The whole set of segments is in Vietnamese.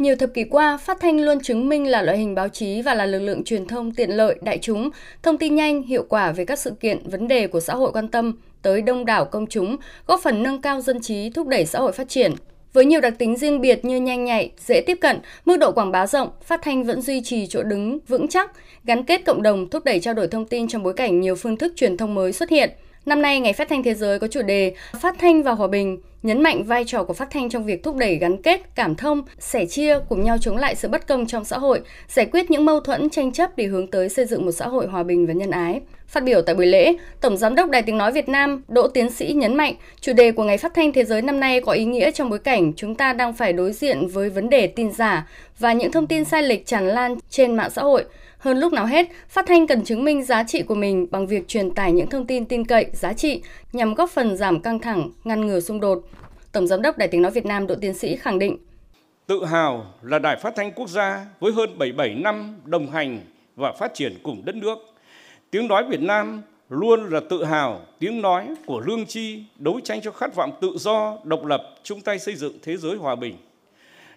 Nhiều thập kỷ qua, phát thanh luôn chứng minh là loại hình báo chí và là lực lượng truyền thông tiện lợi, đại chúng, thông tin nhanh, hiệu quả về các sự kiện, vấn đề của xã hội quan tâm tới đông đảo công chúng, góp phần nâng cao dân trí, thúc đẩy xã hội phát triển. Với nhiều đặc tính riêng biệt như nhanh nhạy, dễ tiếp cận, mức độ quảng bá rộng, phát thanh vẫn duy trì chỗ đứng vững chắc, gắn kết cộng đồng, thúc đẩy trao đổi thông tin trong bối cảnh nhiều phương thức truyền thông mới xuất hiện – Năm nay, Ngày Phát thanh Thế giới có chủ đề Phát thanh và hòa bình, nhấn mạnh vai trò của phát thanh trong việc thúc đẩy gắn kết, cảm thông, sẻ chia, cùng nhau chống lại sự bất công trong xã hội, giải quyết những mâu thuẫn tranh chấp để hướng tới xây dựng một xã hội hòa bình và nhân ái. Phát biểu tại buổi lễ, Tổng Giám đốc Đài Tiếng Nói Việt Nam Đỗ Tiến Sĩ nhấn mạnh chủ đề của Ngày Phát thanh Thế giới năm nay có ý nghĩa trong bối cảnh chúng ta đang phải đối diện với vấn đề tin giả và những thông tin sai lệch tràn lan trên mạng xã hội – hơn lúc nào hết, phát thanh cần chứng minh giá trị của mình bằng việc truyền tải những thông tin tin cậy, giá trị nhằm góp phần giảm căng thẳng, ngăn ngừa xung đột. Tổng giám đốc Đài Tiếng nói Việt Nam Đỗ Tiến sĩ khẳng định: Tự hào là đài phát thanh quốc gia với hơn 77 năm đồng hành và phát triển cùng đất nước. Tiếng nói Việt Nam luôn là tự hào tiếng nói của lương tri đấu tranh cho khát vọng tự do, độc lập, chung tay xây dựng thế giới hòa bình.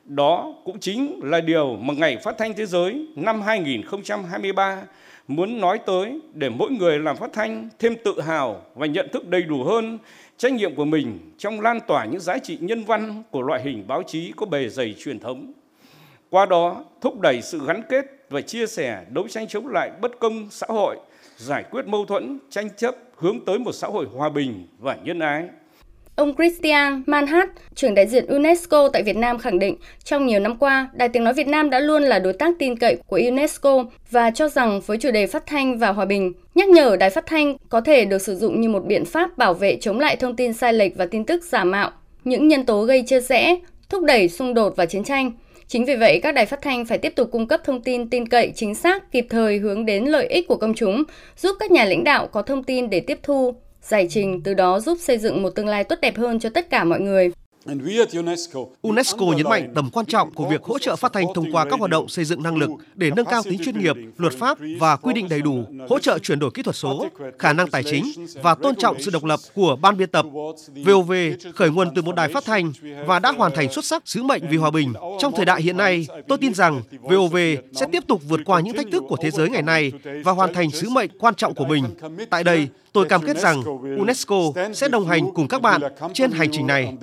Đó cũng chính là điều mà Ngày Phát thanh Thế giới năm 2023 muốn nói tới để mỗi người làm phát thanh thêm tự hào và nhận thức đầy đủ hơn trách nhiệm của mình trong lan tỏa những giá trị nhân văn của loại hình báo chí có bề dày truyền thống. Qua đó, thúc đẩy sự gắn kết và chia sẻ đấu tranh chống lại bất công xã hội, giải quyết mâu thuẫn, tranh chấp hướng tới một xã hội hòa bình và nhân ái. Ông Christian Manhat, trưởng đại diện UNESCO tại Việt Nam khẳng định, trong nhiều năm qua, Đài Tiếng Nói Việt Nam đã luôn là đối tác tin cậy của UNESCO và cho rằng với chủ đề phát thanh và hòa bình, nhắc nhở đài phát thanh có thể được sử dụng như một biện pháp bảo vệ chống lại thông tin sai lệch và tin tức giả mạo, những nhân tố gây chia rẽ, thúc đẩy xung đột và chiến tranh. Chính vì vậy, các đài phát thanh phải tiếp tục cung cấp thông tin tin cậy, chính xác, kịp thời hướng đến lợi ích của công chúng, giúp các nhà lãnh đạo có thông tin để tiếp thu, giải trình từ đó giúp xây dựng một tương lai tốt đẹp hơn cho tất cả mọi người. UNESCO nhấn mạnh tầm quan trọng của việc hỗ trợ phát thanh thông qua các hoạt động xây dựng năng lực để nâng cao tính chuyên nghiệp, luật pháp và quy định đầy đủ, hỗ trợ chuyển đổi kỹ thuật số, khả năng tài chính và tôn trọng sự độc lập của ban biên tập. VOV khởi nguồn từ một đài phát thanh và đã hoàn thành xuất sắc sứ mệnh vì hòa bình. Trong thời đại hiện nay, tôi tin rằng VOV sẽ tiếp tục vượt qua những thách thức của thế giới ngày nay và hoàn thành sứ mệnh quan trọng của mình. Tại đây, tôi cam kết rằng UNESCO sẽ đồng hành cùng các bạn trên hành trình này.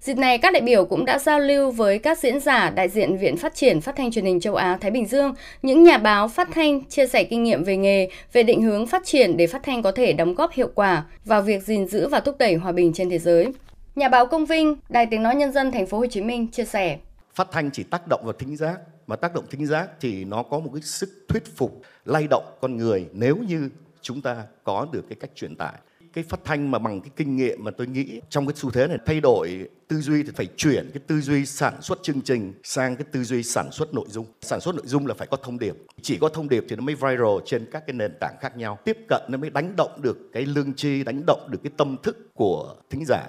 Dịp này, các đại biểu cũng đã giao lưu với các diễn giả đại diện Viện Phát triển Phát thanh Truyền hình Châu Á Thái Bình Dương, những nhà báo phát thanh chia sẻ kinh nghiệm về nghề, về định hướng phát triển để phát thanh có thể đóng góp hiệu quả vào việc gìn giữ và thúc đẩy hòa bình trên thế giới. Nhà báo Công Vinh, Đài Tiếng nói Nhân dân Thành phố Hồ Chí Minh chia sẻ: Phát thanh chỉ tác động vào thính giác, mà tác động thính giác thì nó có một cái sức thuyết phục, lay động con người nếu như chúng ta có được cái cách truyền tải cái phát thanh mà bằng cái kinh nghiệm mà tôi nghĩ trong cái xu thế này thay đổi tư duy thì phải chuyển cái tư duy sản xuất chương trình sang cái tư duy sản xuất nội dung. Sản xuất nội dung là phải có thông điệp. Chỉ có thông điệp thì nó mới viral trên các cái nền tảng khác nhau. Tiếp cận nó mới đánh động được cái lương tri, đánh động được cái tâm thức của thính giả.